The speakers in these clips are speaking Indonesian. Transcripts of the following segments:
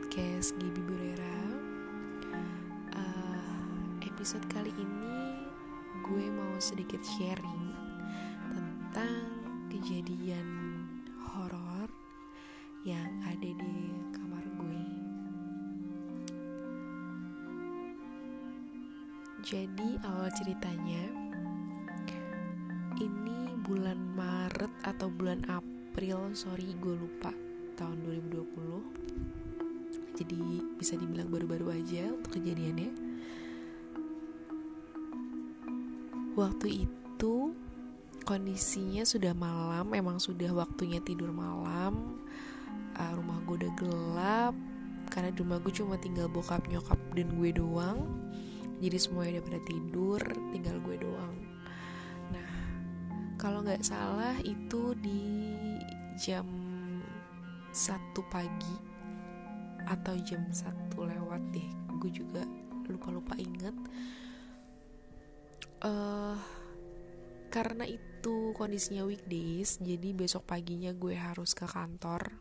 podcast Gibi Burera. Uh, Episode kali ini gue mau sedikit sharing Tentang kejadian horor yang ada di kamar gue. Jadi awal ceritanya Ini bulan Maret atau bulan April Sorry gue lupa tahun 2020 jadi bisa dibilang baru-baru aja untuk kejadiannya. Waktu itu kondisinya sudah malam emang sudah waktunya tidur malam. Uh, rumah gue udah gelap karena di rumah gue cuma tinggal bokap nyokap dan gue doang. Jadi semuanya udah pada tidur tinggal gue doang. Nah kalau nggak salah itu di jam satu pagi atau jam satu lewat deh. Gue juga lupa-lupa inget. Uh, karena itu kondisinya weekdays jadi besok paginya gue harus ke kantor.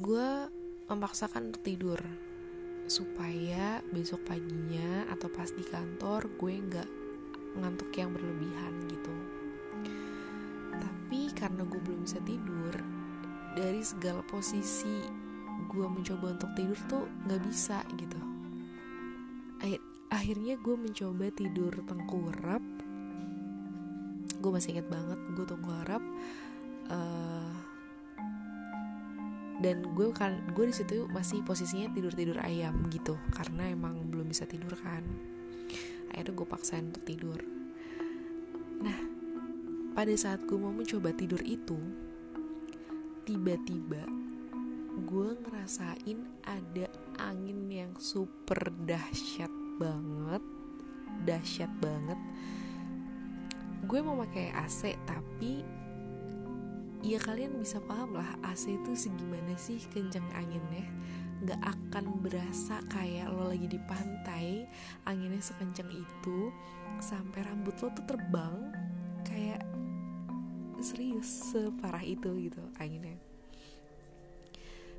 Gue memaksakan untuk tidur supaya besok paginya atau pas di kantor gue nggak ngantuk yang berlebihan gitu. Tapi karena gue belum bisa tidur dari segala posisi gue mencoba untuk tidur tuh nggak bisa gitu. Akhir, akhirnya gue mencoba tidur tengkurap. Gue masih inget banget gue tengkurap uh, dan gue kan gue di situ masih posisinya tidur tidur ayam gitu. Karena emang belum bisa tidur kan. Akhirnya gue paksain untuk tidur. Nah pada saat gue mau mencoba tidur itu tiba-tiba gue ngerasain ada angin yang super dahsyat banget. Dahsyat banget. Gue mau pakai AC tapi ya kalian bisa paham lah AC itu segimana sih kenceng anginnya. Nggak akan berasa kayak lo lagi di pantai anginnya sekenceng itu sampai rambut lo tuh terbang kayak serius separah itu gitu anginnya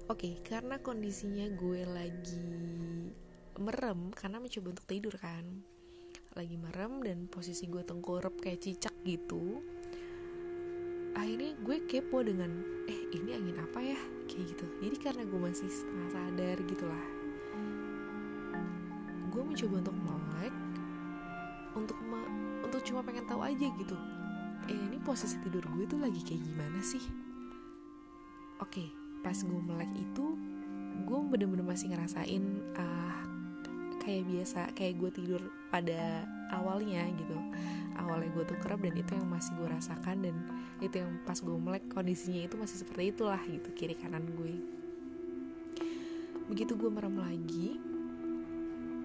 oke okay, karena kondisinya gue lagi merem karena mencoba untuk tidur kan. Lagi merem dan posisi gue tengkurap kayak cicak gitu. Akhirnya gue kepo dengan eh ini angin apa ya? Kayak gitu. Jadi karena gue masih setengah sadar gitulah. Gue mencoba untuk melek untuk me untuk cuma pengen tahu aja gitu. Eh ini posisi tidur gue tuh lagi kayak gimana sih? Oke pas gue melek itu gue bener-bener masih ngerasain uh, kayak biasa kayak gue tidur pada awalnya gitu. Awalnya gue tuh kerap dan itu yang masih gue rasakan dan itu yang pas gue melek kondisinya itu masih seperti itulah gitu kiri kanan gue. Begitu gue merem lagi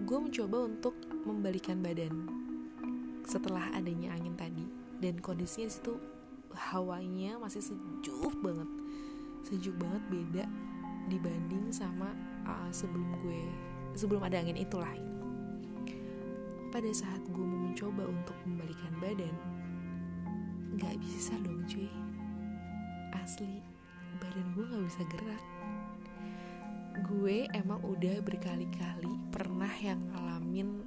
gue mencoba untuk membalikan badan setelah adanya angin tadi. Dan kondisinya situ hawanya masih sejuk banget sejuk banget beda dibanding sama uh, sebelum gue sebelum ada angin itulah. Pada saat gue mau mencoba untuk membalikan badan nggak bisa dong cuy. Asli badan gue nggak bisa gerak. Gue emang udah berkali-kali pernah yang ngalamin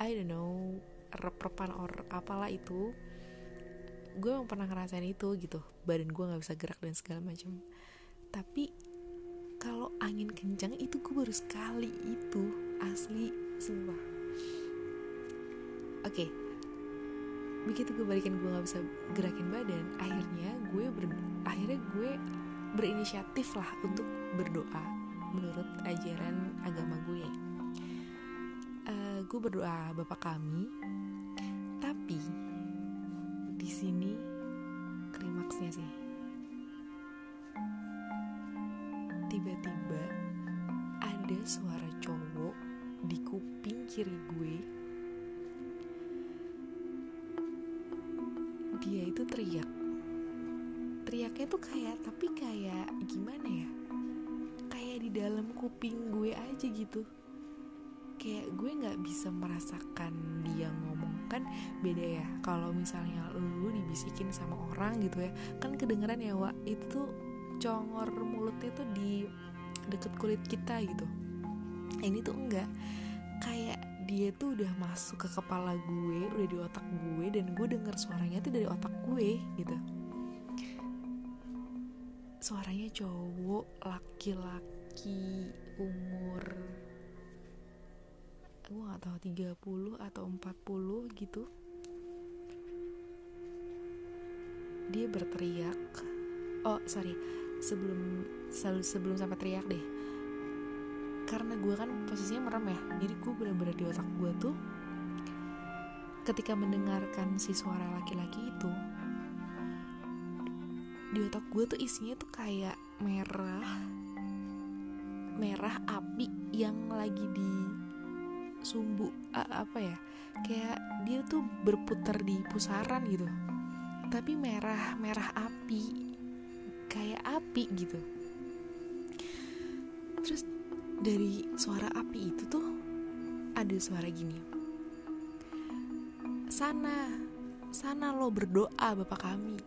I don't know rep-repan or apalah itu gue emang pernah ngerasain itu gitu. Badan gue nggak bisa gerak dan segala macam. Tapi kalau angin kencang itu gue baru sekali itu asli sumpah. Oke. Begitu gue balikin gue nggak bisa gerakin badan akhirnya gue ber, akhirnya gue berinisiatif lah untuk berdoa menurut ajaran agama gue. Uh, gue berdoa bapak kami tapi di sini klimaksnya sih. Tiba-tiba ada suara cowok di kuping kiri gue. Dia itu teriak. Teriaknya tuh kayak tapi kayak gimana ya? Kayak di dalam kuping gue aja gitu. Kayak gue nggak bisa merasakan dia ngomong kan beda ya. Kalau misalnya lu dibisikin sama orang gitu ya kan kedengeran ya Wak. Itu congor mulutnya tuh di deket kulit kita gitu. Ini tuh enggak. Kayak dia tuh udah masuk ke kepala gue udah di otak gue dan gue denger suaranya tuh dari otak gue gitu. Suaranya cowok laki-laki umur tahu 30 atau 40 gitu. Dia berteriak. Oh sorry. Sebelum sebelum sampai teriak deh. Karena gue kan posisinya merem ya. Jadi gue bener-bener di otak gue tuh ketika mendengarkan si suara laki-laki itu di otak gue tuh isinya tuh kayak merah merah api yang lagi di sumbu apa ya kayak dia tuh berputar di pusaran gitu tapi merah merah api kayak api gitu. Terus dari suara api itu tuh ada suara gini. Sana sana lo berdoa bapak kami.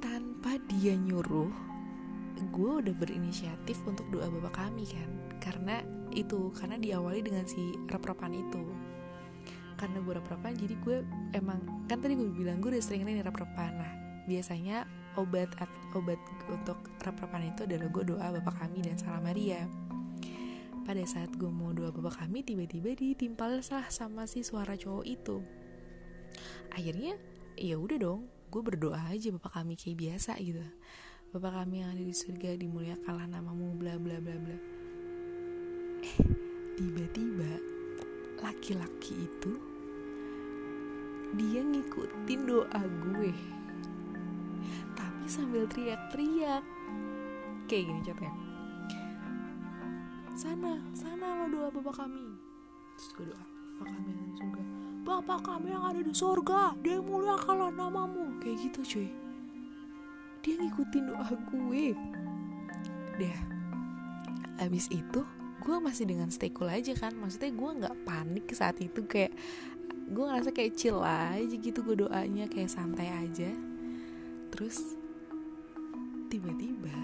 Tanpa dia nyuruh gue udah berinisiatif untuk doa bapak kami kan? Karena itu karena diawali dengan si rep-repan itu. Karena gue rep-repan jadi gue emang kan tadi gue bilang gue udah sering nih rep-repan. Nah biasanya obat obat untuk rep-repan itu adalah gue doa bapak kami dan salam Maria. Pada saat gue mau doa bapak kami tiba-tiba ditimpal salah sama si suara cowok itu. Akhirnya ya udah dong gue berdoa aja bapak kami kayak biasa gitu bapak kami yang ada di surga dimuliakanlah namamu bla bla bla bla. Eh tiba-tiba laki-laki itu dia ngikutin doa gue. Tapi sambil teriak-teriak. Kayak gini catnya sana sana lo doa bapak kami. Terus gue doa bapak kami yang ada di surga. Bapak kami yang ada di surga dia muliakanlah namamu. Kayak gitu cuy dia ngikutin doa gue. Deh abis itu gue masih dengan stay cool aja kan. Maksudnya gue nggak panik saat itu kayak gue ngerasa kayak chill aja gitu gue doanya kayak santai aja. Terus tiba-tiba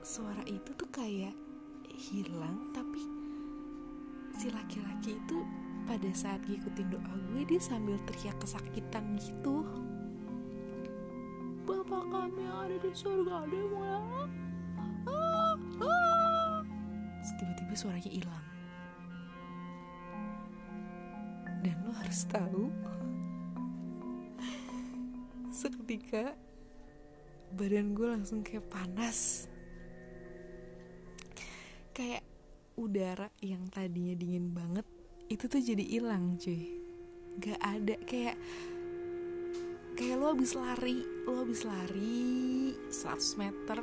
suara itu tuh kayak hilang tapi si laki-laki itu pada saat ngikutin doa gue dia sambil teriak kesakitan gitu Bapak kami yang ada di surga mau ah, ah. tiba-tiba suaranya hilang. Dan lo harus tahu seketika badan gue langsung kayak panas. Kayak udara yang tadinya dingin banget itu tuh jadi hilang cuy. Gak ada kayak kayak lo habis lari lo habis lari 100 meter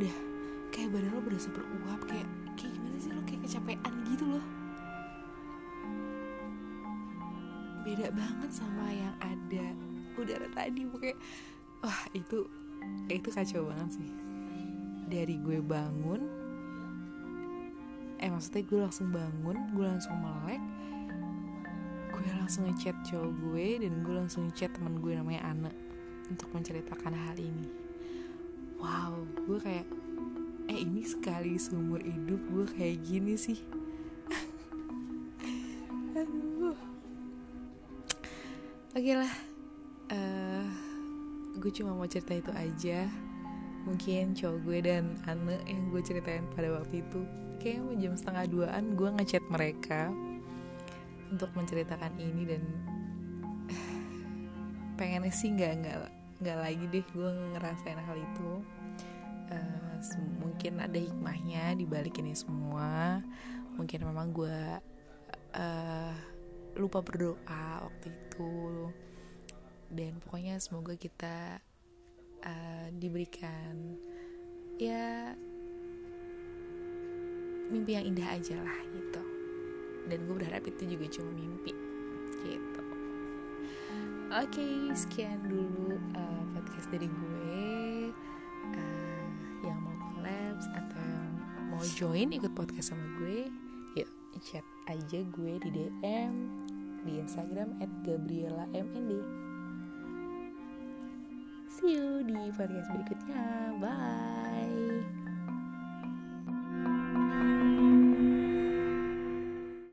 dah kayak badan lo berasa beruap kayak kayak gimana sih lo kayak kecapean gitu loh. Beda banget sama yang ada udara tadi pokoknya wah itu itu kacau banget sih. Dari gue bangun eh maksudnya gue langsung bangun gue langsung melek gue langsung ngechat cowok gue dan gue langsung ngechat teman gue namanya Ana untuk menceritakan hal ini. Wow gue kayak eh ini sekali seumur hidup gue kayak gini sih. Oke okay lah uh, gue cuma mau cerita itu aja. Mungkin cowok gue dan Anne yang gue ceritain pada waktu itu. Kayaknya jam setengah duaan gue ngechat mereka untuk menceritakan ini dan pengennya sih nggak nggak nggak lagi deh gue ngerasain hal itu. Uh, mungkin ada hikmahnya di balik ini semua. Mungkin memang gue uh, lupa berdoa waktu itu. Dan pokoknya semoga kita uh, diberikan ya mimpi yang indah aja lah gitu dan gue berharap itu juga cuma mimpi. Gitu. Oke okay, sekian dulu uh, podcast dari gue. Uh, yang mau collabs atau yang mau join ikut podcast sama gue yuk chat aja gue di DM di Instagram at Gabriela MND. see you di podcast berikutnya. Bye